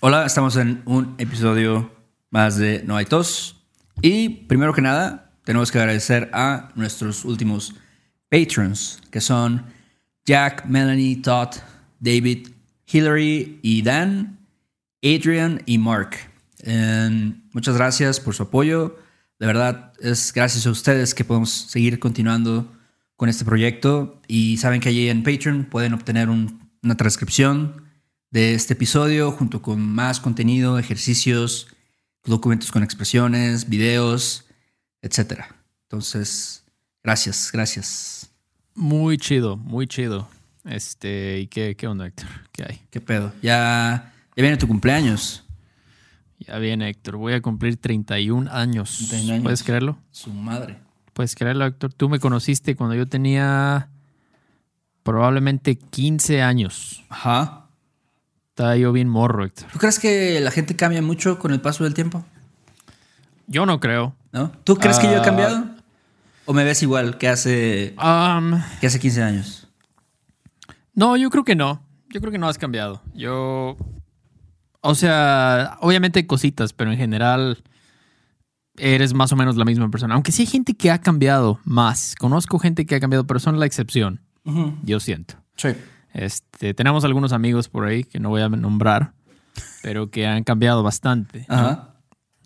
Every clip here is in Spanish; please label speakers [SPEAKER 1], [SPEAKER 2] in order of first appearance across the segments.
[SPEAKER 1] Hola, estamos en un episodio más de No hay tos. Y primero que nada, tenemos que agradecer a nuestros últimos patrons, que son Jack, Melanie, Todd, David, Hillary y Dan, Adrian y Mark. Muchas gracias por su apoyo. De verdad, es gracias a ustedes que podemos seguir continuando con este proyecto. Y saben que allí en Patreon pueden obtener un- una transcripción de este episodio junto con más contenido, ejercicios, documentos con expresiones, videos, etc. Entonces, gracias, gracias.
[SPEAKER 2] Muy chido, muy chido. Este, ¿y qué, qué onda, Héctor? ¿Qué hay?
[SPEAKER 1] ¿Qué pedo? Ya, ya viene tu cumpleaños.
[SPEAKER 2] Ya viene, Héctor. Voy a cumplir 31 años.
[SPEAKER 1] 31 años.
[SPEAKER 2] ¿Puedes creerlo?
[SPEAKER 1] Su madre.
[SPEAKER 2] Puedes creerlo, Héctor. Tú me conociste cuando yo tenía probablemente 15 años.
[SPEAKER 1] Ajá.
[SPEAKER 2] Estaba yo bien morro, Héctor.
[SPEAKER 1] ¿Tú crees que la gente cambia mucho con el paso del tiempo?
[SPEAKER 2] Yo no creo.
[SPEAKER 1] ¿No? ¿Tú crees que yo he
[SPEAKER 2] Ah.
[SPEAKER 1] cambiado? ¿O me ves igual que hace,
[SPEAKER 2] Um,
[SPEAKER 1] que hace 15 años?
[SPEAKER 2] no, yo creo que no. Yo creo que no has cambiado. Yo. O sea, obviamente hay cositas, pero en general eres más o menos la misma persona. Aunque sí hay gente que ha cambiado más. Conozco gente que ha cambiado, pero son la excepción. Yo siento.
[SPEAKER 1] Sí.
[SPEAKER 2] Este, tenemos algunos amigos por ahí que no voy a nombrar, pero que han cambiado bastante. ¿no?
[SPEAKER 1] Ajá.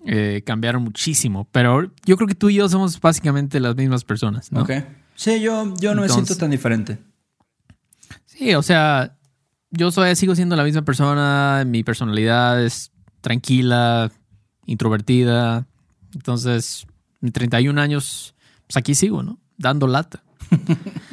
[SPEAKER 2] Eh, cambiaron muchísimo. Pero yo creo que tú y yo somos básicamente las mismas personas, ¿no?
[SPEAKER 1] Ok. Sí, yo, yo no me siento tan diferente.
[SPEAKER 2] Sí, o sea, yo soy, sigo siendo la misma persona, mi personalidad es tranquila, introvertida. Entonces, en 31 años, pues aquí sigo, ¿no? Dando lata.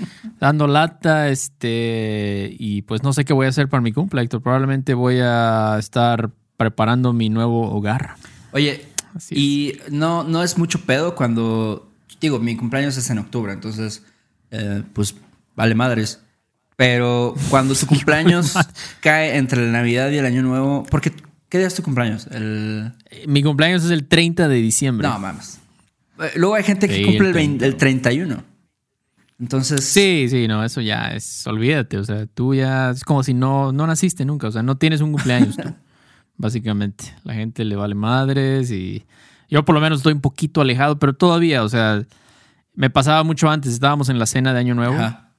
[SPEAKER 2] Dando lata, este, y pues no sé qué voy a hacer para mi cumple, Héctor. Probablemente voy a estar preparando mi nuevo hogar.
[SPEAKER 1] Oye,
[SPEAKER 2] Así es.
[SPEAKER 1] y no, no es mucho pedo cuando. Digo, mi cumpleaños es en octubre, entonces, eh, pues vale madres. Pero cuando tu cumpleaños cae entre la Navidad y el Año Nuevo. Porque, ¿qué día es tu cumpleaños? El.
[SPEAKER 2] Eh, Mi cumpleaños es el 30 de diciembre.
[SPEAKER 1] No, mames. Eh, Luego hay gente que
[SPEAKER 2] Sí,
[SPEAKER 1] cumple el,
[SPEAKER 2] el
[SPEAKER 1] 20 el 31. Entonces.
[SPEAKER 2] Sí, sí, no, eso ya es, olvídate, o sea, tú ya es como si no, no naciste nunca, o sea, no tienes un cumpleaños tú, básicamente. La gente le vale madres y yo por lo menos estoy un poquito alejado, pero todavía, o sea, me pasaba mucho antes, estábamos en la cena de Año Nuevo
[SPEAKER 1] Ajá.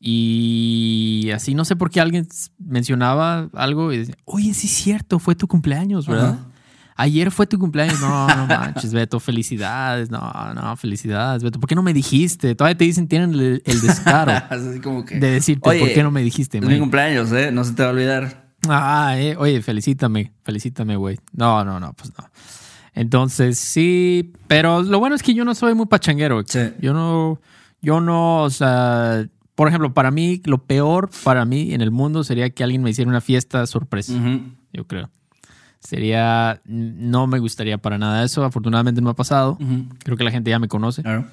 [SPEAKER 2] y así no sé por qué alguien mencionaba algo y decía, oye, sí es cierto, fue tu cumpleaños, ¿verdad?
[SPEAKER 1] Ajá.
[SPEAKER 2] Ayer fue tu cumpleaños. No, no manches, Beto, felicidades. No, no, felicidades, Beto. ¿Por qué no me dijiste? Todavía te dicen, tienen el, el descaro
[SPEAKER 1] Así como que.
[SPEAKER 2] de decirte,
[SPEAKER 1] Oye,
[SPEAKER 2] ¿por qué no me dijiste,
[SPEAKER 1] Es mi cumpleaños, ¿eh? No se te va a olvidar.
[SPEAKER 2] Ah, eh, oye, felicítame, felicítame, güey. No, no, no, pues no. Entonces, sí, pero lo bueno es que yo no soy muy pachanguero.
[SPEAKER 1] Sí.
[SPEAKER 2] Yo no, yo no, o sea, por ejemplo, para mí, lo peor para mí en el mundo sería que alguien me hiciera una fiesta sorpresa, yo creo. Sería, no me gustaría para nada eso. Afortunadamente no me ha pasado. Creo que la gente ya me conoce.
[SPEAKER 1] Claro.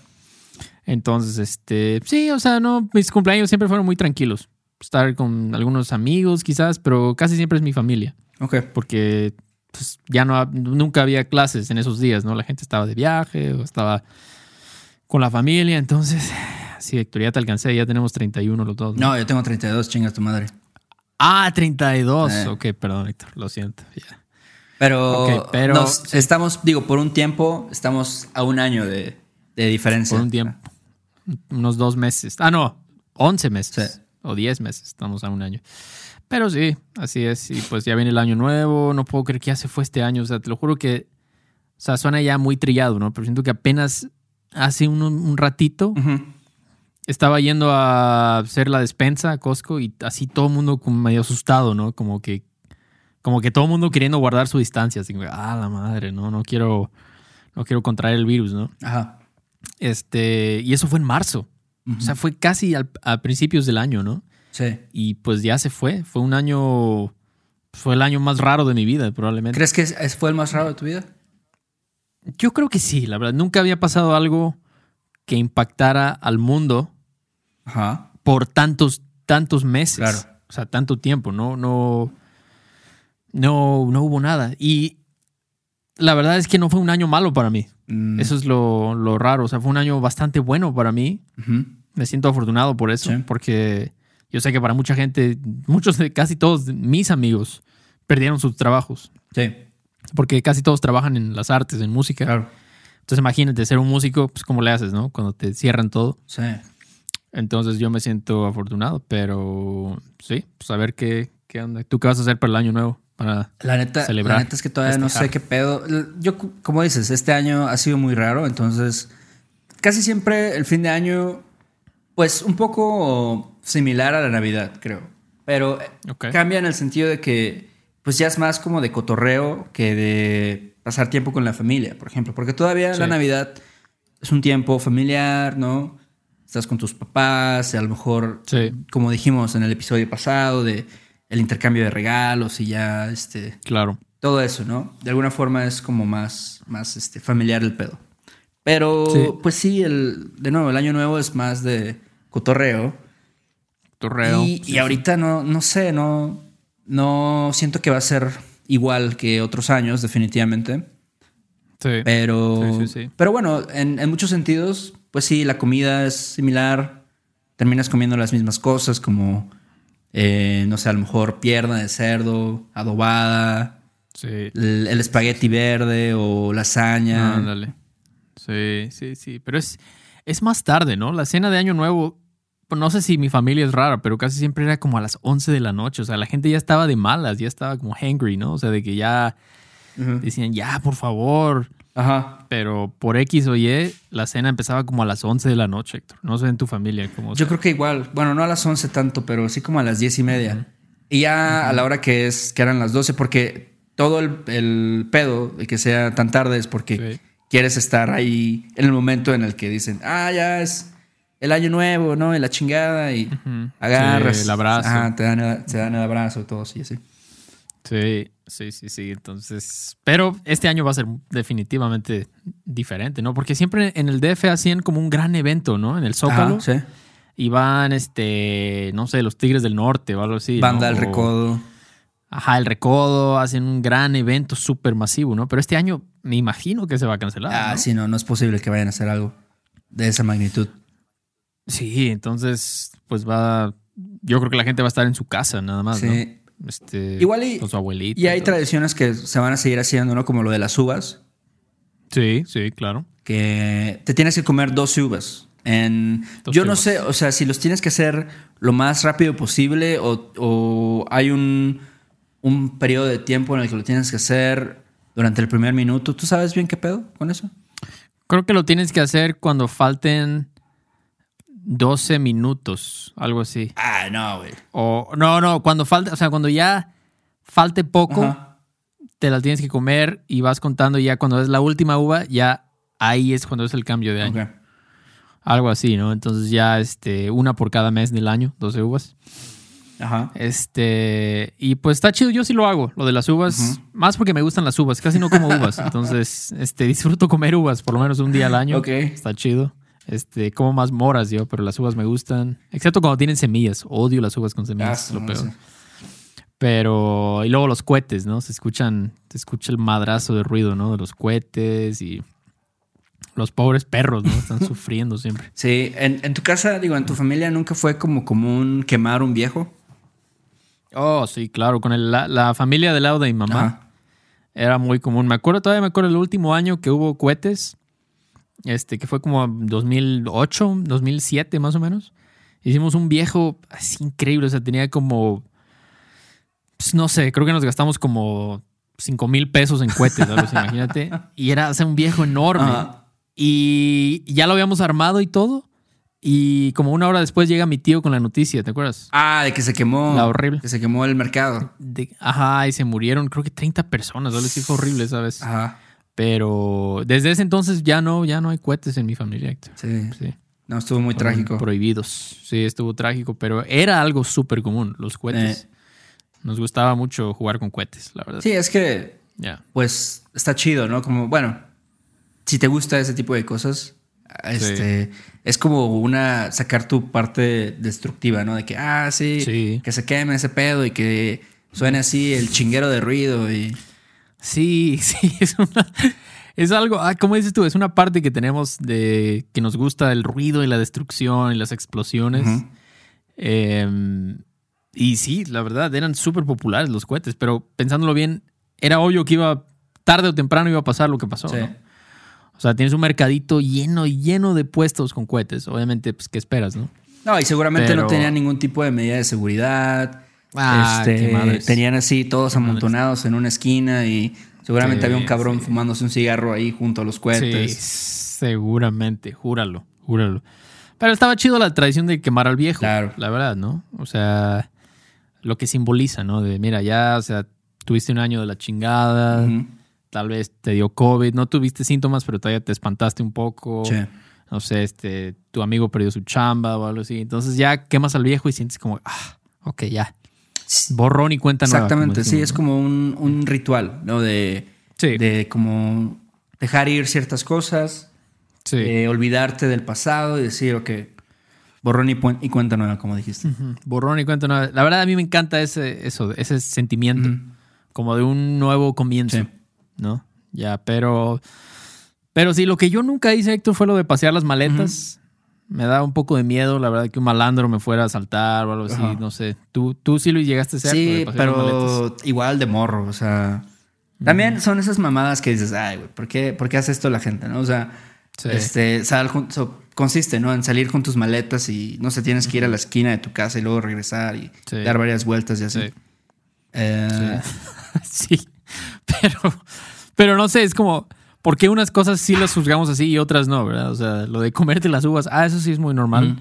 [SPEAKER 2] Entonces, este, sí, o sea, no, mis cumpleaños siempre fueron muy tranquilos. Estar con algunos amigos quizás, pero casi siempre es mi familia,
[SPEAKER 1] Ok.
[SPEAKER 2] porque pues, ya no, nunca había clases en esos días, ¿no? La gente estaba de viaje o estaba con la familia, entonces, sí, Héctor, ya te alcancé, ya tenemos 31 los dos.
[SPEAKER 1] No, yo tengo 32, chingas tu madre.
[SPEAKER 2] Ah, 32.
[SPEAKER 1] Eh.
[SPEAKER 2] Ok, perdón, Héctor, lo siento. ya.
[SPEAKER 1] Pero,
[SPEAKER 2] Ok, pero-
[SPEAKER 1] nos- estamos, digo, por un tiempo, estamos a un año de, de diferencia.
[SPEAKER 2] Por un tiempo, unos dos meses. Ah, no, 11 meses.
[SPEAKER 1] Sí.
[SPEAKER 2] O 10 meses, estamos a un año. Pero sí, así es. Y pues ya viene el año nuevo. No puedo creer que ya se fue este año. O sea, te lo juro que. O sea, suena ya muy trillado, ¿no? Pero siento que apenas hace un, un ratito estaba yendo a hacer la despensa a Costco y así todo el mundo como medio asustado, ¿no? Como que. Como que todo el mundo queriendo guardar su distancia. Así como, ah, la madre, no, no quiero. No quiero contraer el virus, ¿no?
[SPEAKER 1] Ajá.
[SPEAKER 2] Este. Y eso fue en marzo. O sea, fue casi al- a principios del año, ¿no?
[SPEAKER 1] Sí.
[SPEAKER 2] Y pues ya se fue. Fue un año. Fue el año más raro de mi vida, probablemente.
[SPEAKER 1] ¿Crees que fue el más raro de tu vida?
[SPEAKER 2] Yo creo que sí, la verdad. Nunca había pasado algo que impactara al mundo
[SPEAKER 1] Ajá.
[SPEAKER 2] por tantos, tantos meses.
[SPEAKER 1] Claro.
[SPEAKER 2] O sea, tanto tiempo. No, no. No, no hubo nada. Y la verdad es que no fue un año malo para mí.
[SPEAKER 1] Mm,
[SPEAKER 2] Eso es lo, lo raro. O sea, fue un año bastante bueno para mí. Me siento afortunado por eso,
[SPEAKER 1] Sí.
[SPEAKER 2] porque yo sé que para mucha gente, muchos casi todos mis amigos perdieron sus trabajos.
[SPEAKER 1] Sí,
[SPEAKER 2] Porque casi todos trabajan en las artes, en música.
[SPEAKER 1] claro.
[SPEAKER 2] Entonces imagínate ser un músico, pues cómo le haces, ¿no? Cuando te cierran todo.
[SPEAKER 1] Sí.
[SPEAKER 2] Entonces yo me siento afortunado, pero sí, pues a ver qué, qué onda. ¿Tú qué vas a hacer para el año nuevo? Para...
[SPEAKER 1] La neta,
[SPEAKER 2] Celebrar,
[SPEAKER 1] la neta es que todavía no sé
[SPEAKER 2] festejar.
[SPEAKER 1] qué pedo. Yo, como dices, este año ha sido muy raro, entonces casi siempre el fin de año, pues un poco similar a la Navidad, creo. Pero
[SPEAKER 2] Ok.
[SPEAKER 1] cambia en el sentido de que, pues ya es más como de cotorreo que de pasar tiempo con la familia, por ejemplo. Porque todavía
[SPEAKER 2] Sí.
[SPEAKER 1] la Navidad es un tiempo familiar, ¿no? Estás con tus papás, a lo mejor
[SPEAKER 2] Sí,
[SPEAKER 1] como dijimos en el episodio pasado, de el intercambio de regalos y ya, este,
[SPEAKER 2] claro.
[SPEAKER 1] todo eso, ¿no? De alguna forma es como más, más este, familiar el pedo. Pero,
[SPEAKER 2] Sí.
[SPEAKER 1] pues sí, el, de nuevo, el año nuevo es más de cotorreo.
[SPEAKER 2] Torreo.
[SPEAKER 1] y, y ahorita no, no sé, no, no siento que va a ser igual que otros años, definitivamente.
[SPEAKER 2] Sí.
[SPEAKER 1] Pero,
[SPEAKER 2] Sí, sí, sí.
[SPEAKER 1] pero bueno, en, en muchos sentidos, pues sí, la comida es similar. Terminas comiendo las mismas cosas, como, eh, no sé, a lo mejor pierna de cerdo, adobada,
[SPEAKER 2] Sí.
[SPEAKER 1] el, el espagueti verde o lasaña.
[SPEAKER 2] Ándale. Sí, sí, sí. Pero es, es más tarde, ¿no? La cena de Año Nuevo, no sé si mi familia es rara, pero casi siempre era como a las 11 de la noche. O sea, la gente ya estaba de malas, ya estaba como hangry, ¿no? O sea, de que ya decían, ya, por favor.
[SPEAKER 1] Ajá.
[SPEAKER 2] Pero por X o Y, la cena empezaba como a las 11 de la noche, Héctor. No sé en tu familia cómo.
[SPEAKER 1] Yo creo que igual, bueno, no a las 11 tanto, pero sí como a las 10 y media. Y ya a la hora que es, que eran las 12, porque todo el, el pedo de que sea tan tarde es porque
[SPEAKER 2] Sí.
[SPEAKER 1] quieres estar ahí en el momento en el que dicen, ah, ya es el año nuevo, ¿no? Y la chingada, y
[SPEAKER 2] Ujú.
[SPEAKER 1] agarras.
[SPEAKER 2] Sí, el abrazo.
[SPEAKER 1] Ajá, te dan, el- te dan el abrazo y todo así, así.
[SPEAKER 2] Sí, sí, sí, sí. Entonces, pero este año va a ser definitivamente diferente, ¿no? Porque siempre en el DF hacían como un gran evento, ¿no? En el Zócalo.
[SPEAKER 1] Sí.
[SPEAKER 2] Y van, este, no sé, los Tigres del Norte o algo así.
[SPEAKER 1] Banda
[SPEAKER 2] ¿no?
[SPEAKER 1] del recodo.
[SPEAKER 2] Ajá, el Recodo, hacen un gran evento súper masivo, ¿no? Pero este año me imagino que se va a cancelar.
[SPEAKER 1] Ah,
[SPEAKER 2] ¿no?
[SPEAKER 1] sí, no, no es posible que vayan a hacer algo de esa magnitud.
[SPEAKER 2] Sí, entonces, pues va. Yo creo que la gente va a estar en su casa nada más, ¿no? Este,
[SPEAKER 1] Igual y-
[SPEAKER 2] con su abuelita.
[SPEAKER 1] Y hay tradiciones que se van a seguir haciendo, ¿no? Como lo de las uvas.
[SPEAKER 2] Sí, sí, claro.
[SPEAKER 1] que te tienes que comer 12 uvas. En,
[SPEAKER 2] 12
[SPEAKER 1] yo no sé, o sea, si los tienes que hacer lo más rápido posible o, o hay un, un periodo de tiempo en el que lo tienes que hacer durante el primer minuto. ¿Tú sabes bien qué pedo con eso?
[SPEAKER 2] Creo que lo tienes que hacer cuando falten 12 minutos, algo así.
[SPEAKER 1] Ah, no, güey.
[SPEAKER 2] O no, no, cuando falte, o sea, cuando ya falte poco,
[SPEAKER 1] Ajá.
[SPEAKER 2] te la tienes que comer y vas contando y ya cuando es la última uva, ya ahí es cuando es el cambio de año. Algo así, ¿no? Entonces ya este, una por cada mes del año, 12 uvas.
[SPEAKER 1] Ajá.
[SPEAKER 2] Este, y pues está chido, yo sí lo hago, lo de las uvas, más porque me gustan las uvas, casi no como uvas, entonces este, disfruto comer uvas por lo menos un día al año.
[SPEAKER 1] Ok.
[SPEAKER 2] Está chido. Este, como más moras yo, pero las uvas me gustan, excepto cuando tienen semillas. Odio las uvas con
[SPEAKER 1] Ah,
[SPEAKER 2] semillas, es lo
[SPEAKER 1] no
[SPEAKER 2] peor.
[SPEAKER 1] sé.
[SPEAKER 2] Pero y luego los cohetes, ¿no? Se escuchan, se escucha el madrazo de ruido, ¿no? De los cohetes y los pobres perros, ¿no? Están sufriendo siempre.
[SPEAKER 1] Sí, en, en tu casa, digo, en tu familia nunca fue como común quemar un viejo.
[SPEAKER 2] Oh, sí, claro, con el- la, la familia del lado de mi mamá.
[SPEAKER 1] Ajá.
[SPEAKER 2] Era muy común. Me acuerdo, todavía me acuerdo el último año que hubo cohetes, este, que fue como 2008, 2007 más o menos. Hicimos un viejo así increíble, o sea, tenía como, pues, no sé, creo que nos gastamos como 5 mil pesos en cohetes, así, imagínate. Y era o sea, un viejo enorme. Y ya lo habíamos armado y todo. Y como una hora después llega mi tío con la noticia, ¿te acuerdas?
[SPEAKER 1] Ah, de que se quemó.
[SPEAKER 2] La horrible.
[SPEAKER 1] Que se quemó el mercado.
[SPEAKER 2] De- ajá, y se murieron, creo que 30 personas, algo así fue horrible, ¿sabes?
[SPEAKER 1] Ajá.
[SPEAKER 2] Pero desde ese entonces ya no, ya no hay cohetes en mi familia, Héctor.
[SPEAKER 1] Sí.
[SPEAKER 2] Sí.
[SPEAKER 1] No, estuvo muy trágico.
[SPEAKER 2] Prohibidos. Sí, estuvo trágico, pero era algo súper común, los cohetes.
[SPEAKER 1] Eh.
[SPEAKER 2] Nos gustaba mucho jugar con cohetes, la verdad.
[SPEAKER 1] Sí, es que
[SPEAKER 2] Ya.
[SPEAKER 1] pues está chido, ¿no? Como, bueno, si te gusta ese tipo de cosas, este, es como una, sacar tu parte destructiva, ¿no? De que, ah, sí,
[SPEAKER 2] Sí.
[SPEAKER 1] que se queme ese pedo y que suene así el chinguero de ruido y...
[SPEAKER 2] Sí, sí, es una. Es algo, ah, como dices tú, es una parte que tenemos de que nos gusta el ruido y la destrucción y las explosiones. Eh, Y sí, la verdad, eran súper populares los cohetes, pero pensándolo bien, era obvio que iba tarde o temprano iba a pasar lo que pasó.
[SPEAKER 1] Sí.
[SPEAKER 2] ¿no? O sea, tienes un mercadito lleno, lleno de puestos con cohetes. Obviamente, pues, ¿qué esperas, no?
[SPEAKER 1] No, y seguramente
[SPEAKER 2] Pero-
[SPEAKER 1] no tenían ningún tipo de medida de seguridad.
[SPEAKER 2] Ah,
[SPEAKER 1] Este,
[SPEAKER 2] qué
[SPEAKER 1] tenían así todos amontonados en una esquina y seguramente
[SPEAKER 2] Sí,
[SPEAKER 1] había un cabrón
[SPEAKER 2] sí.
[SPEAKER 1] fumándose un cigarro ahí junto a los
[SPEAKER 2] Sí,
[SPEAKER 1] cohetes.
[SPEAKER 2] seguramente, júralo, júralo. Pero estaba chido la tradición de quemar al viejo.
[SPEAKER 1] Claro.
[SPEAKER 2] La verdad, ¿no? O sea, lo que simboliza, ¿no? De, mira, ya, o sea, tuviste un año de la chingada, tal vez te dio COVID, no tuviste síntomas, pero todavía te espantaste un poco.
[SPEAKER 1] Sí.
[SPEAKER 2] No sé, este, tu amigo perdió su chamba o algo así. Entonces ya quemas al viejo y sientes como, ah, ok, ya. Borrón y cuenta nueva.
[SPEAKER 1] Exactamente, sí, es como un, un ritual, ¿no? De,
[SPEAKER 2] Sí.
[SPEAKER 1] de como dejar ir ciertas cosas,
[SPEAKER 2] Sí.
[SPEAKER 1] eh, olvidarte del pasado y decir, ok, borrón y, y cuenta nueva, como dijiste.
[SPEAKER 2] Borrón y cuenta nueva. La verdad, a mí me encanta ese, eso, ese sentimiento, como de un nuevo comienzo,
[SPEAKER 1] Sí.
[SPEAKER 2] ¿no? Ya, pero. Pero sí, lo que yo nunca hice, Héctor, fue lo de pasear las maletas. Me da un poco de miedo, la verdad, que un malandro me fuera a asaltar o algo así,
[SPEAKER 1] Ajá.
[SPEAKER 2] no sé. ¿Tú, tú sí lo llegaste a de
[SPEAKER 1] Sí, pero igual de morro, o sea. También son esas mamadas que dices, ay, güey, ¿por qué, ¿por qué hace esto la gente, no? O sea,
[SPEAKER 2] Sí.
[SPEAKER 1] este, sal jun- so- consiste, ¿no? En salir con tus maletas y, no sé, tienes que ir a la esquina de tu casa y luego regresar y
[SPEAKER 2] Sí.
[SPEAKER 1] dar varias vueltas y así.
[SPEAKER 2] Sí.
[SPEAKER 1] Eh,
[SPEAKER 2] sí, pero, pero no sé, es como, ¿por qué unas cosas sí las juzgamos así y otras no, verdad? O sea, lo de comerte las uvas, ah, eso sí es muy normal.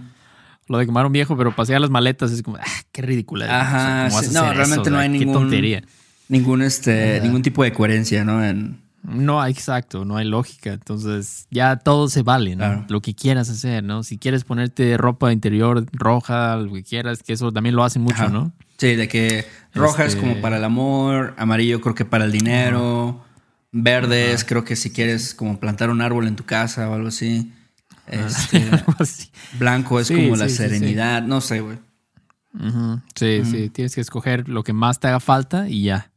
[SPEAKER 2] Lo de quemar un viejo, pero pasear las maletas es como, ah, qué ridícula.
[SPEAKER 1] Ajá, sí, no, realmente no hay
[SPEAKER 2] Qué
[SPEAKER 1] ningún-
[SPEAKER 2] tontería.
[SPEAKER 1] Ningún, este, ningún tipo de coherencia, ¿no? En,
[SPEAKER 2] No exacto, no hay lógica. Entonces, ya todo se vale, ¿no?
[SPEAKER 1] Claro.
[SPEAKER 2] Lo que quieras hacer, ¿no? Si quieres ponerte ropa interior roja, lo que quieras, que eso también lo hacen mucho,
[SPEAKER 1] Ajá.
[SPEAKER 2] ¿no?
[SPEAKER 1] Sí, de que roja es
[SPEAKER 2] Este-
[SPEAKER 1] como para el amor, amarillo creo que para el dinero, verdes creo que si quieres como plantar un árbol en tu casa o algo así. Este,
[SPEAKER 2] Algo así.
[SPEAKER 1] blanco es
[SPEAKER 2] Sí,
[SPEAKER 1] como la
[SPEAKER 2] sí,
[SPEAKER 1] serenidad, no sé, güey.
[SPEAKER 2] Sí, sí, tienes que escoger lo que más te haga falta y ya.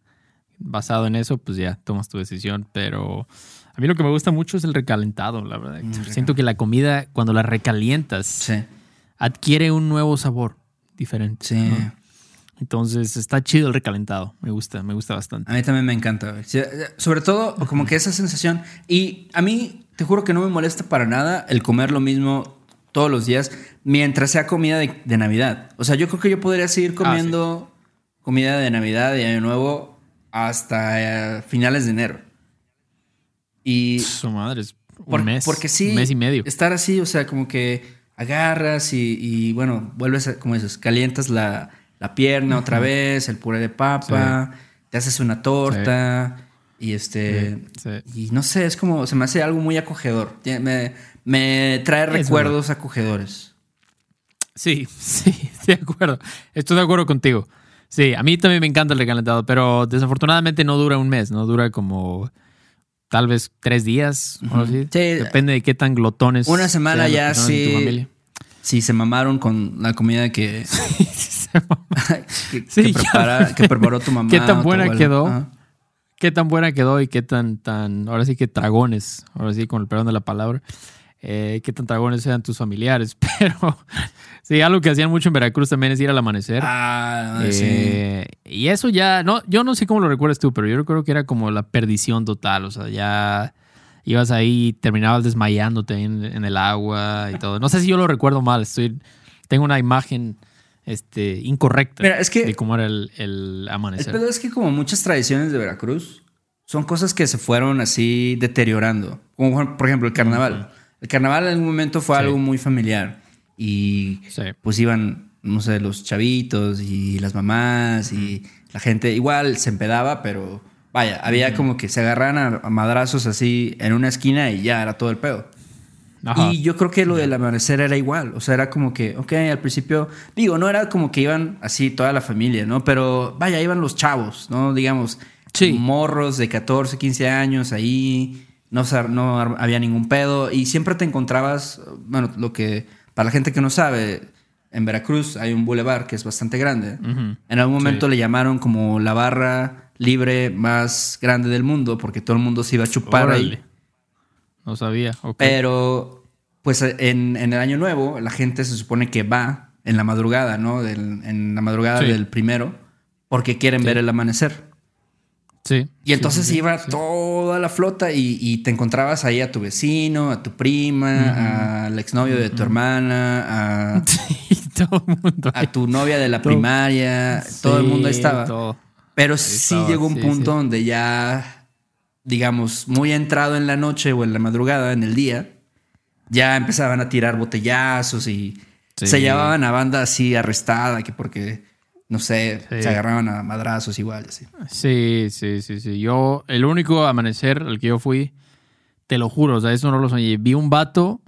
[SPEAKER 2] Basado en eso, pues ya tomas tu decisión. Pero a mí lo que me gusta mucho es el recalentado, la verdad.
[SPEAKER 1] Mm,
[SPEAKER 2] Siento que la comida, cuando la recalientas, adquiere un nuevo sabor diferente.
[SPEAKER 1] sí.
[SPEAKER 2] ¿no? Entonces está chido el recalentado. Me gusta, me gusta bastante.
[SPEAKER 1] A mí también me encanta, Sobre todo como que esa sensación. Y a mí, te juro que no me molesta para nada el comer lo mismo todos los días mientras sea comida de, de Navidad. O sea, yo creo que yo podría seguir comiendo comida de Navidad y Año Nuevo hasta eh, finales de enero. Y
[SPEAKER 2] Su madre es un
[SPEAKER 1] por-
[SPEAKER 2] mes.
[SPEAKER 1] porque sí,
[SPEAKER 2] Un mes y medio.
[SPEAKER 1] estar así, o sea, como que agarras y, y, bueno, vuelves a, como dices, calientas la, la pierna otra vez, el puré de papa, te haces una torta y este,
[SPEAKER 2] Sí,
[SPEAKER 1] y no sé, es como, se me hace algo muy acogedor, me, me trae
[SPEAKER 2] Es
[SPEAKER 1] recuerdos acogedores.
[SPEAKER 2] Sí, sí, de acuerdo. Estoy de acuerdo contigo. Sí, a mí también me encanta el recalentado, pero desafortunadamente no dura un mes, no dura como tal vez tres días o algo así.
[SPEAKER 1] Sí.
[SPEAKER 2] Depende de qué tan glotones.
[SPEAKER 1] Una semana ya sí.
[SPEAKER 2] familia.
[SPEAKER 1] Si se mamaron con la comida que, que,
[SPEAKER 2] Sí,
[SPEAKER 1] que
[SPEAKER 2] ya.
[SPEAKER 1] prepara- que preparó tu mamá.
[SPEAKER 2] ¿Qué tan buena quedó?
[SPEAKER 1] Ajá.
[SPEAKER 2] qué tan buena quedó y qué tan, tan, ahora sí que tragones, ahora sí con el perdón de la palabra, eh, qué tan tragones sean tus familiares. Pero sí, algo que hacían mucho en Veracruz también es ir al amanecer.
[SPEAKER 1] Ah, sí.
[SPEAKER 2] Eh, Y eso ya, no, yo no sé cómo lo recuerdas tú, pero yo creo que era como la perdición total. O sea, ya ibas ahí, terminabas desmayándote en, en el agua y todo. No sé si yo lo recuerdo mal, estoy, tengo una imagen este, incorrecta
[SPEAKER 1] Mira, es que-
[SPEAKER 2] de cómo era el, el amanecer.
[SPEAKER 1] pedo es que como muchas tradiciones de Veracruz son cosas que se fueron así deteriorando. Como por ejemplo el carnaval. El carnaval en algún momento fue
[SPEAKER 2] Sí.
[SPEAKER 1] algo muy familiar. Y
[SPEAKER 2] Sí.
[SPEAKER 1] pues iban, no sé, los chavitos y las mamás y la gente igual se empedaba, pero vaya, había como que se agarran a, a madrazos así en una esquina y ya era todo el pedo.
[SPEAKER 2] Ajá.
[SPEAKER 1] Y yo creo que lo del amanecer era igual. O sea, era como que, ok, al principio, digo, no era como que iban así toda la familia, ¿no? Pero vaya, iban los chavos, ¿no? Digamos,
[SPEAKER 2] Sí.
[SPEAKER 1] morros de 14, 15 años ahí, no, no había ningún pedo. Y siempre te encontrabas, bueno, lo que, para la gente que no sabe, en Veracruz hay un bulevar que es bastante grande. En algún momento
[SPEAKER 2] Sí.
[SPEAKER 1] le llamaron como la barra libre más grande del mundo porque todo el mundo se iba a chupar ahí.
[SPEAKER 2] No sabía. ok.
[SPEAKER 1] Pero, pues en, en el año nuevo, la gente se supone que va en la madrugada, ¿no? Del- en la madrugada
[SPEAKER 2] Sí.
[SPEAKER 1] del primero, porque quieren
[SPEAKER 2] Sí.
[SPEAKER 1] ver el amanecer.
[SPEAKER 2] Sí.
[SPEAKER 1] Y entonces
[SPEAKER 2] Sí,
[SPEAKER 1] iba toda la flota y, y te encontrabas ahí a tu vecino, a tu prima, al exnovio de tu hermana, a,
[SPEAKER 2] Sí, todo el mundo.
[SPEAKER 1] a tu novia de la
[SPEAKER 2] Todo.
[SPEAKER 1] primaria, todo el mundo estaba.
[SPEAKER 2] todo.
[SPEAKER 1] Pero sí
[SPEAKER 2] estaba,
[SPEAKER 1] llegó un punto donde ya, digamos, muy entrado en la noche o en la madrugada, en el día, ya empezaban a tirar botellazos y
[SPEAKER 2] Sí.
[SPEAKER 1] se llevaban a banda así arrestada, que porque, no sé,
[SPEAKER 2] Sí.
[SPEAKER 1] se agarraban a madrazos igual. Así.
[SPEAKER 2] Sí, sí, sí, sí. Yo, el único amanecer al que yo fui, te lo juro, o sea, eso no lo soñé. Vi un vato,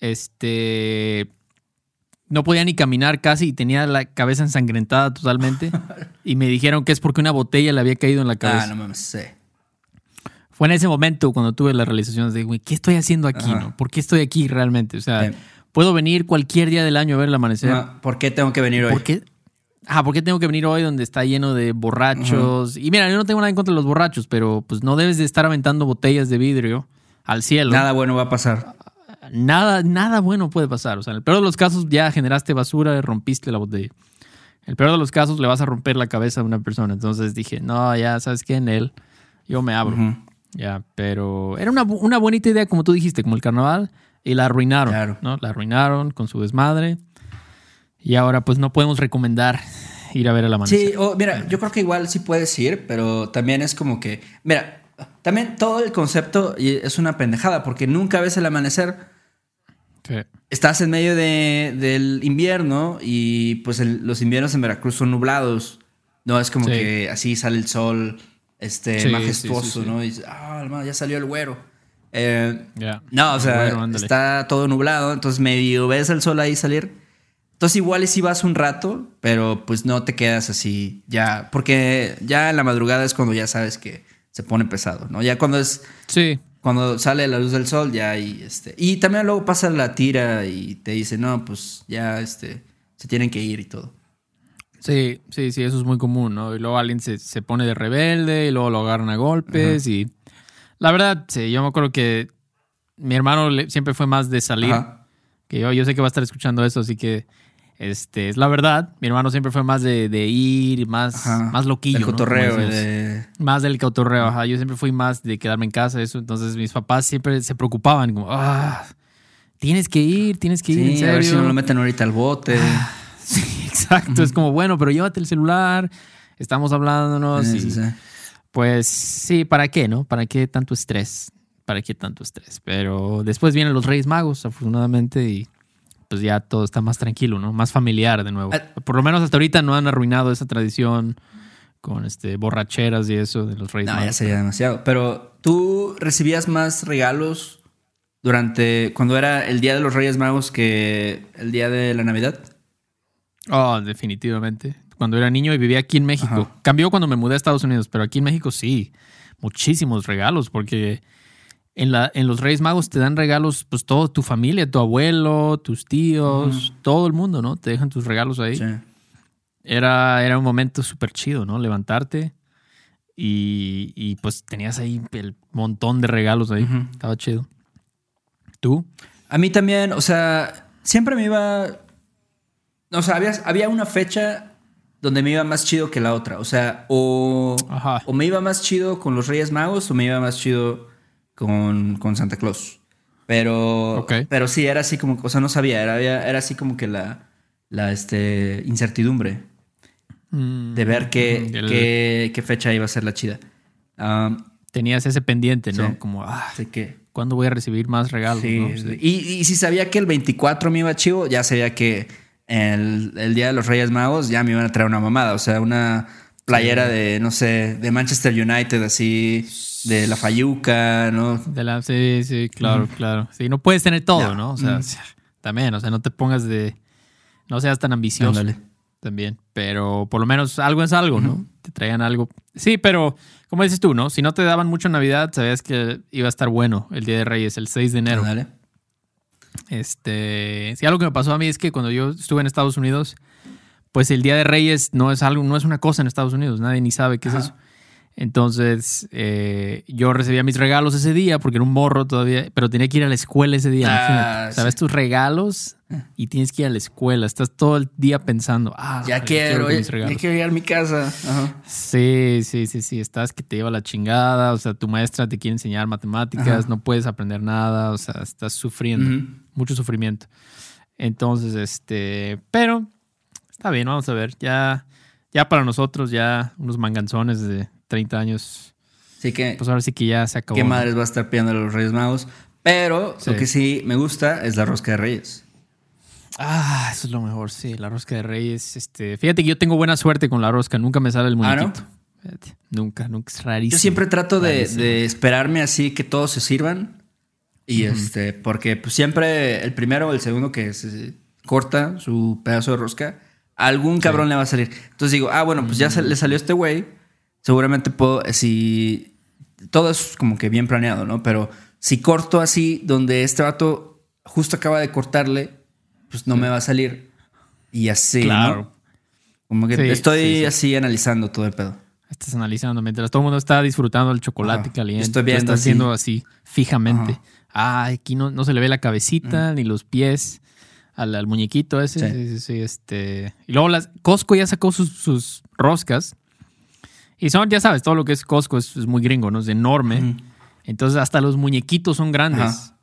[SPEAKER 2] este, no podía ni caminar casi y tenía la cabeza ensangrentada totalmente. y me dijeron que es porque una botella le había caído en la cabeza.
[SPEAKER 1] Ah, no mames.
[SPEAKER 2] Fue en ese momento cuando tuve la realización de, güey, ¿qué estoy haciendo aquí?
[SPEAKER 1] Ajá.
[SPEAKER 2] No? ¿Por qué estoy aquí realmente? O sea, puedo venir cualquier día del año a ver el amanecer.
[SPEAKER 1] No, ¿Por qué tengo que venir hoy?
[SPEAKER 2] ¿Por qué? Ah, ¿por qué tengo que venir hoy donde está lleno de borrachos? Y mira, yo no tengo nada en contra de los borrachos, pero pues no debes de estar aventando botellas de vidrio al cielo.
[SPEAKER 1] Nada bueno va a pasar.
[SPEAKER 2] Nada, nada bueno puede pasar. O sea, en el peor de los casos ya generaste basura y rompiste la botella. En el peor de los casos le vas a romper la cabeza a una persona. Entonces dije, no, ya, ¿sabes qué? En él yo me abro. Ya, pero era una, una bonita idea, como tú dijiste, como el carnaval, y la arruinaron.
[SPEAKER 1] Claro.
[SPEAKER 2] ¿no? La arruinaron con su desmadre. Y ahora, pues no podemos recomendar ir a ver el amanecer.
[SPEAKER 1] Sí, mira, yo creo que igual sí puedes ir, pero también es como que, mira, también todo el concepto es una pendejada porque nunca ves el amanecer.
[SPEAKER 2] Sí.
[SPEAKER 1] Estás en medio de- del invierno y pues el- los inviernos en Veracruz son nublados. No es como
[SPEAKER 2] Sí.
[SPEAKER 1] que así sale el sol este,
[SPEAKER 2] Sí,
[SPEAKER 1] majestuoso,
[SPEAKER 2] sí, sí, sí.
[SPEAKER 1] ¿no? Y ah, hermano, ya salió el güero. Eh, no, o sea, está todo nublado, entonces medio ves el sol ahí salir. Entonces igual y si vas un rato, pero pues no te quedas así ya, porque ya en la madrugada es cuando ya sabes que se pone pesado, ¿no? Ya cuando es
[SPEAKER 2] Sí,
[SPEAKER 1] cuando sale la luz del sol ya y este y también luego pasa la tira y te dice, "No, pues ya este se tienen que ir y todo."
[SPEAKER 2] Sí, sí, sí, eso es muy común, ¿no? Y luego alguien se, se pone de rebelde y luego lo agarran a golpes y... La verdad, sí, yo me acuerdo que mi hermano siempre fue más de salir
[SPEAKER 1] Ajá.
[SPEAKER 2] que yo. Yo sé que va a estar escuchando eso, así que este es la verdad. Mi hermano siempre fue más de, de ir, más,
[SPEAKER 1] Ajá.
[SPEAKER 2] más loquillo.
[SPEAKER 1] El
[SPEAKER 2] ¿no?
[SPEAKER 1] cotorreo de
[SPEAKER 2] Más del cotorreo, ajá. Yo siempre fui más de quedarme en casa, eso. Entonces mis papás siempre se preocupaban, como, ah, tienes que ir, tienes que ir, en
[SPEAKER 1] Sí, a ver si no lo meten ahorita al bote.
[SPEAKER 2] Sí, exacto. Es como, bueno, pero llévate el celular, estamos hablándonos.
[SPEAKER 1] Sí,
[SPEAKER 2] y,
[SPEAKER 1] sí, sí.
[SPEAKER 2] Pues sí, ¿para qué, no? ¿Para qué tanto estrés? ¿Para qué tanto estrés? Pero después vienen los Reyes Magos, afortunadamente, y pues ya todo está más tranquilo, ¿no? Más familiar de nuevo.
[SPEAKER 1] Ah.
[SPEAKER 2] Por lo menos hasta ahorita no han arruinado esa tradición con este borracheras y eso de los Reyes
[SPEAKER 1] No, ya
[SPEAKER 2] Magos.
[SPEAKER 1] sería demasiado. Pero tú recibías más regalos durante cuando era el día de los Reyes Magos que el día de la Navidad.
[SPEAKER 2] Oh, definitivamente. Cuando era niño y vivía aquí en México.
[SPEAKER 1] Ajá.
[SPEAKER 2] Cambió cuando me mudé a Estados Unidos, pero aquí en México sí. Muchísimos regalos, porque en, la, en los Reyes Magos te dan regalos, pues toda tu familia, tu abuelo, tus tíos, todo el mundo, ¿no? Te dejan tus regalos ahí.
[SPEAKER 1] Sí.
[SPEAKER 2] Era, era un momento súper chido, ¿no? Levantarte y, y, pues tenías ahí el montón de regalos ahí.
[SPEAKER 1] Ujú.
[SPEAKER 2] Estaba chido. ¿Tú?
[SPEAKER 1] A mí también, o sea, siempre me iba. O sea, había, había una fecha donde me iba más chido que la otra. O sea, o,
[SPEAKER 2] Ajá.
[SPEAKER 1] o me iba más chido con los Reyes Magos o me iba más chido con, con Santa Claus. Pero, pero sí, era así como, o sea, no sabía, era, era así como que la, la este, incertidumbre de ver qué,
[SPEAKER 2] Mm, el-
[SPEAKER 1] qué, qué fecha iba a ser la chida. Um,
[SPEAKER 2] Tenías ese pendiente, ¿no?
[SPEAKER 1] Sí.
[SPEAKER 2] Como, ah,
[SPEAKER 1] así que,
[SPEAKER 2] ¿cuándo voy a recibir más regalos?
[SPEAKER 1] Sí,
[SPEAKER 2] no?
[SPEAKER 1] sí. Y, y si sabía que el 24 me iba chivo, ya sabía que el, el día de los Reyes Magos ya me iban a traer una mamada. O sea, una playera de, no sé, de Manchester United, así, de la Fayuca, ¿no?
[SPEAKER 2] De la, sí, sí, claro, claro. Sí, no puedes tener todo,
[SPEAKER 1] No.
[SPEAKER 2] ¿no? O sea,
[SPEAKER 1] Mm.
[SPEAKER 2] también, o sea, no te pongas de. No seas tan ambicioso.
[SPEAKER 1] Ándale.
[SPEAKER 2] También. Pero por lo menos algo es algo, ¿no? Te traían algo. Sí, pero como dices tú, ¿no? Si no te daban mucho en Navidad, sabías que iba a estar bueno el Día de Reyes, el 6 de enero.
[SPEAKER 1] Ándale.
[SPEAKER 2] Este, sí, algo que me pasó a mí es que cuando yo estuve en Estados Unidos, pues el Día de Reyes no es algo, no es una cosa en Estados Unidos, nadie ni sabe qué
[SPEAKER 1] Ajá.
[SPEAKER 2] es eso. Entonces, eh, yo recibía mis regalos ese día porque era un morro todavía, pero tenía que ir a la escuela ese día.
[SPEAKER 1] Ah.
[SPEAKER 2] Sabes tus regalos y tienes que ir a la escuela. Estás todo el día pensando, ah,
[SPEAKER 1] Ya quiero, ya, quiero ir a mi casa. Ajá.
[SPEAKER 2] Sí, sí, sí, sí. Estás que te lleva la chingada. O sea, tu maestra te quiere enseñar matemáticas,
[SPEAKER 1] Ajá.
[SPEAKER 2] no puedes aprender nada. O sea, estás sufriendo. Mucho sufrimiento. Entonces, este, pero está bien, vamos a ver. Ya, ya para nosotros, ya unos manganzones de 30 años,
[SPEAKER 1] Así que,
[SPEAKER 2] pues ahora sí que ya se acabó.
[SPEAKER 1] ¿qué madres va a estar pidiendo a los Reyes Magos? Pero
[SPEAKER 2] Sí.
[SPEAKER 1] lo que sí me gusta es la rosca de Reyes.
[SPEAKER 2] Ah, eso es lo mejor, sí, la rosca de reyes. Este, fíjate que yo tengo buena suerte con la rosca, nunca me sale el
[SPEAKER 1] ¿Ah, no?
[SPEAKER 2] muñequito. Nunca, nunca es rarísimo.
[SPEAKER 1] Yo siempre trato de, de esperarme así que todos se sirvan. Y este, porque pues, siempre el primero o el segundo que se corta su pedazo de rosca, algún cabrón le va a salir. Entonces digo, ah, bueno, pues ya le salió este güey. Seguramente puedo, si todo es como que bien planeado, ¿no? Pero si corto así, donde este vato justo acaba de cortarle, pues no me va a salir. Y así,
[SPEAKER 2] Claro.
[SPEAKER 1] ¿no? Como que
[SPEAKER 2] Sí,
[SPEAKER 1] estoy
[SPEAKER 2] sí, sí.
[SPEAKER 1] así analizando todo el pedo.
[SPEAKER 2] Estás analizando mientras todo el mundo está disfrutando el chocolate
[SPEAKER 1] Ajá.
[SPEAKER 2] caliente.
[SPEAKER 1] Estoy viendo
[SPEAKER 2] estás
[SPEAKER 1] así.
[SPEAKER 2] haciendo así fijamente.
[SPEAKER 1] Ajá.
[SPEAKER 2] Ah, aquí no, no se le ve la cabecita ni los pies al, al muñequito ese.
[SPEAKER 1] Sí.
[SPEAKER 2] Sí. sí, sí, este. Y luego las Costco ya sacó sus, sus roscas. Y son, ya sabes, todo lo que es Costco es, es muy gringo, ¿no? Es enorme. Entonces hasta los muñequitos son grandes.
[SPEAKER 1] Ajá.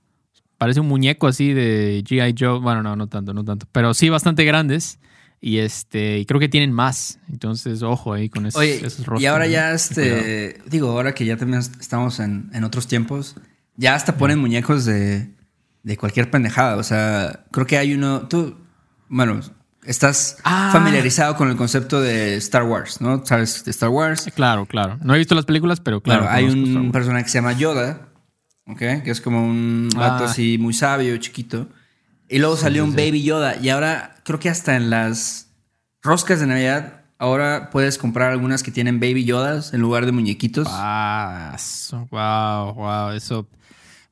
[SPEAKER 2] Parece un muñeco así de G.I. Joe. Bueno, no, no tanto, no tanto. Pero sí bastante grandes. Y este, y creo que tienen más. Entonces, ojo ahí con esos,
[SPEAKER 1] Oye,
[SPEAKER 2] esos roscas,
[SPEAKER 1] y ahora ya este, digo, ahora que ya también estamos en, en otros tiempos, ya hasta ponen muñecos de, de cualquier pendejada. O sea, creo que hay uno, tú, bueno, estás
[SPEAKER 2] Ah.
[SPEAKER 1] familiarizado con el concepto de Star Wars, ¿no? ¿Sabes de Star Wars?
[SPEAKER 2] Claro, claro. No he visto las películas, pero claro.
[SPEAKER 1] Claro, hay un personaje que se llama Yoda, ¿ok? Que es como un vato
[SPEAKER 2] Ah.
[SPEAKER 1] así muy sabio, chiquito. Y luego salió
[SPEAKER 2] sí,
[SPEAKER 1] un
[SPEAKER 2] sí.
[SPEAKER 1] Baby Yoda. Y ahora creo que hasta en las roscas de Navidad, ahora puedes comprar algunas que tienen Baby Yodas en lugar de muñequitos.
[SPEAKER 2] Ah, eso, wow, wow. Eso,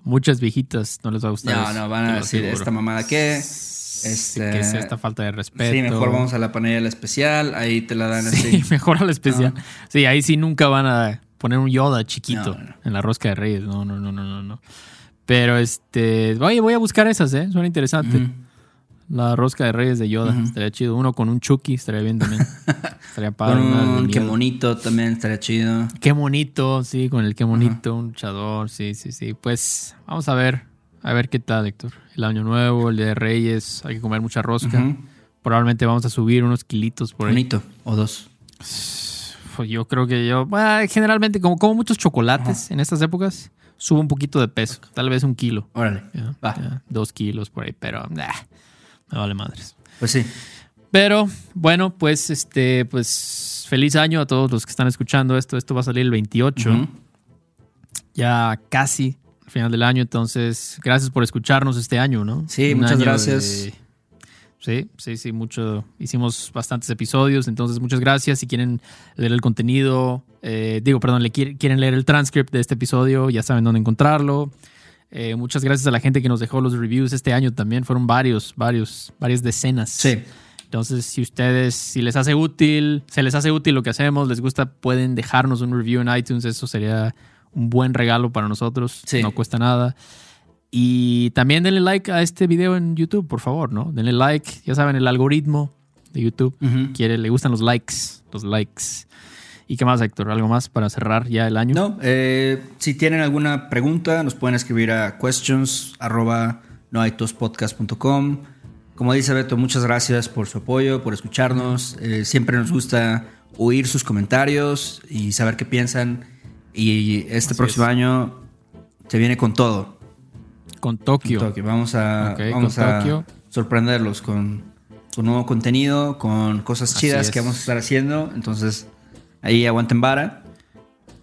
[SPEAKER 2] muchas viejitas no les va a gustar.
[SPEAKER 1] No,
[SPEAKER 2] eso,
[SPEAKER 1] no, van a decir. ¿esta mamada qué?
[SPEAKER 2] Sí,
[SPEAKER 1] Este-
[SPEAKER 2] ¿Qué es esta falta de respeto?
[SPEAKER 1] Sí, mejor vamos a la panela especial, ahí te la dan
[SPEAKER 2] Sí,
[SPEAKER 1] así.
[SPEAKER 2] mejor al especial. Sí, ahí sí nunca van a poner un Yoda chiquito
[SPEAKER 1] No, no.
[SPEAKER 2] en la rosca de Reyes. No, no, no, no, no, no. Pero este, oye, voy a buscar esas, ¿eh? Suena interesante.
[SPEAKER 1] Ujú.
[SPEAKER 2] La rosca de Reyes de Yoda. Estaría chido. Uno con un Chucky estaría bien también. estaría padre.
[SPEAKER 1] Un qué
[SPEAKER 2] miedo.
[SPEAKER 1] bonito también estaría chido.
[SPEAKER 2] Qué bonito, sí, con el qué bonito, un luchador, sí, sí, sí. Pues vamos a ver, a ver qué tal, Héctor. El año nuevo, el día de Reyes, hay que comer mucha rosca. Probablemente vamos a subir unos kilitos por ahí.
[SPEAKER 1] Bonito, o dos.
[SPEAKER 2] Pues yo creo que yo, bueno, generalmente, como como muchos chocolates en estas épocas, subo un poquito de peso, tal vez un kilo,
[SPEAKER 1] Órale, va.
[SPEAKER 2] dos kilos por ahí, pero nah, me vale madres.
[SPEAKER 1] Pues sí.
[SPEAKER 2] Pero bueno, pues este, pues feliz año a todos los que están escuchando esto. Esto va a salir el 28.
[SPEAKER 1] Ujú.
[SPEAKER 2] ya casi al final del año. Entonces, gracias por escucharnos este año, ¿no?
[SPEAKER 1] Sí,
[SPEAKER 2] Un
[SPEAKER 1] muchas gracias.
[SPEAKER 2] de- Sí, sí, sí, mucho. Hicimos bastantes episodios, entonces muchas gracias. Si quieren leer el contenido, eh, digo, perdón, le quiere- quieren leer el transcript de este episodio, ya saben dónde encontrarlo. Eh, muchas gracias a la gente que nos dejó los reviews este año también. Fueron varios, varios, varias decenas.
[SPEAKER 1] Sí.
[SPEAKER 2] Entonces, si ustedes, si les hace útil, se les hace útil lo que hacemos, les gusta, pueden dejarnos un review en iTunes. Eso sería un buen regalo para nosotros.
[SPEAKER 1] Sí.
[SPEAKER 2] No cuesta nada. Y también denle like a este video en YouTube, por favor, ¿no? Denle like. Ya saben, el algoritmo de YouTube
[SPEAKER 1] Ujú.
[SPEAKER 2] quiere, le gustan los likes, los likes. ¿Y qué más, Héctor? ¿Algo más para cerrar ya el año?
[SPEAKER 1] No, eh, si tienen alguna pregunta, nos pueden escribir a questions arroba noaitospodcast.com. Como dice Beto, muchas gracias por su apoyo, por escucharnos. Eh, siempre nos gusta oír sus comentarios y saber qué piensan. Y este
[SPEAKER 2] Así
[SPEAKER 1] próximo
[SPEAKER 2] es.
[SPEAKER 1] año se viene con todo.
[SPEAKER 2] Con Tokio.
[SPEAKER 1] Con Tokio. Vamos a,
[SPEAKER 2] Ok,
[SPEAKER 1] vamos a
[SPEAKER 2] Tokio.
[SPEAKER 1] sorprenderlos con, con nuevo contenido, con cosas chidas
[SPEAKER 2] es.
[SPEAKER 1] que vamos a estar haciendo. Entonces, ahí aguanten vara.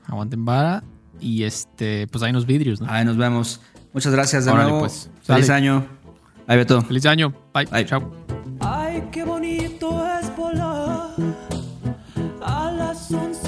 [SPEAKER 2] Aguanten vara. Y este, pues hay unos vidrios, ¿no?
[SPEAKER 1] Ahí nos vemos. Muchas gracias de
[SPEAKER 2] Órale,
[SPEAKER 1] nuevo.
[SPEAKER 2] pues.
[SPEAKER 1] Feliz
[SPEAKER 2] Sale.
[SPEAKER 1] año. Ahí Beto.
[SPEAKER 2] Feliz año. Bye.
[SPEAKER 1] Bye.
[SPEAKER 2] Chao.
[SPEAKER 3] Ay, qué bonito es volar a las 11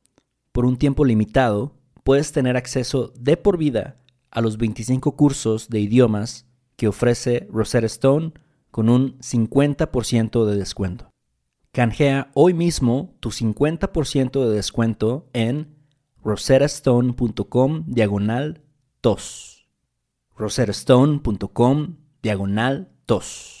[SPEAKER 1] Por un tiempo limitado, puedes tener acceso de por vida a los 25 cursos de idiomas que ofrece Rosetta Stone con un 50% de descuento. Canjea hoy mismo tu 50% de descuento en rosettastone.com diagonal tos. rosettastone.com diagonal tos.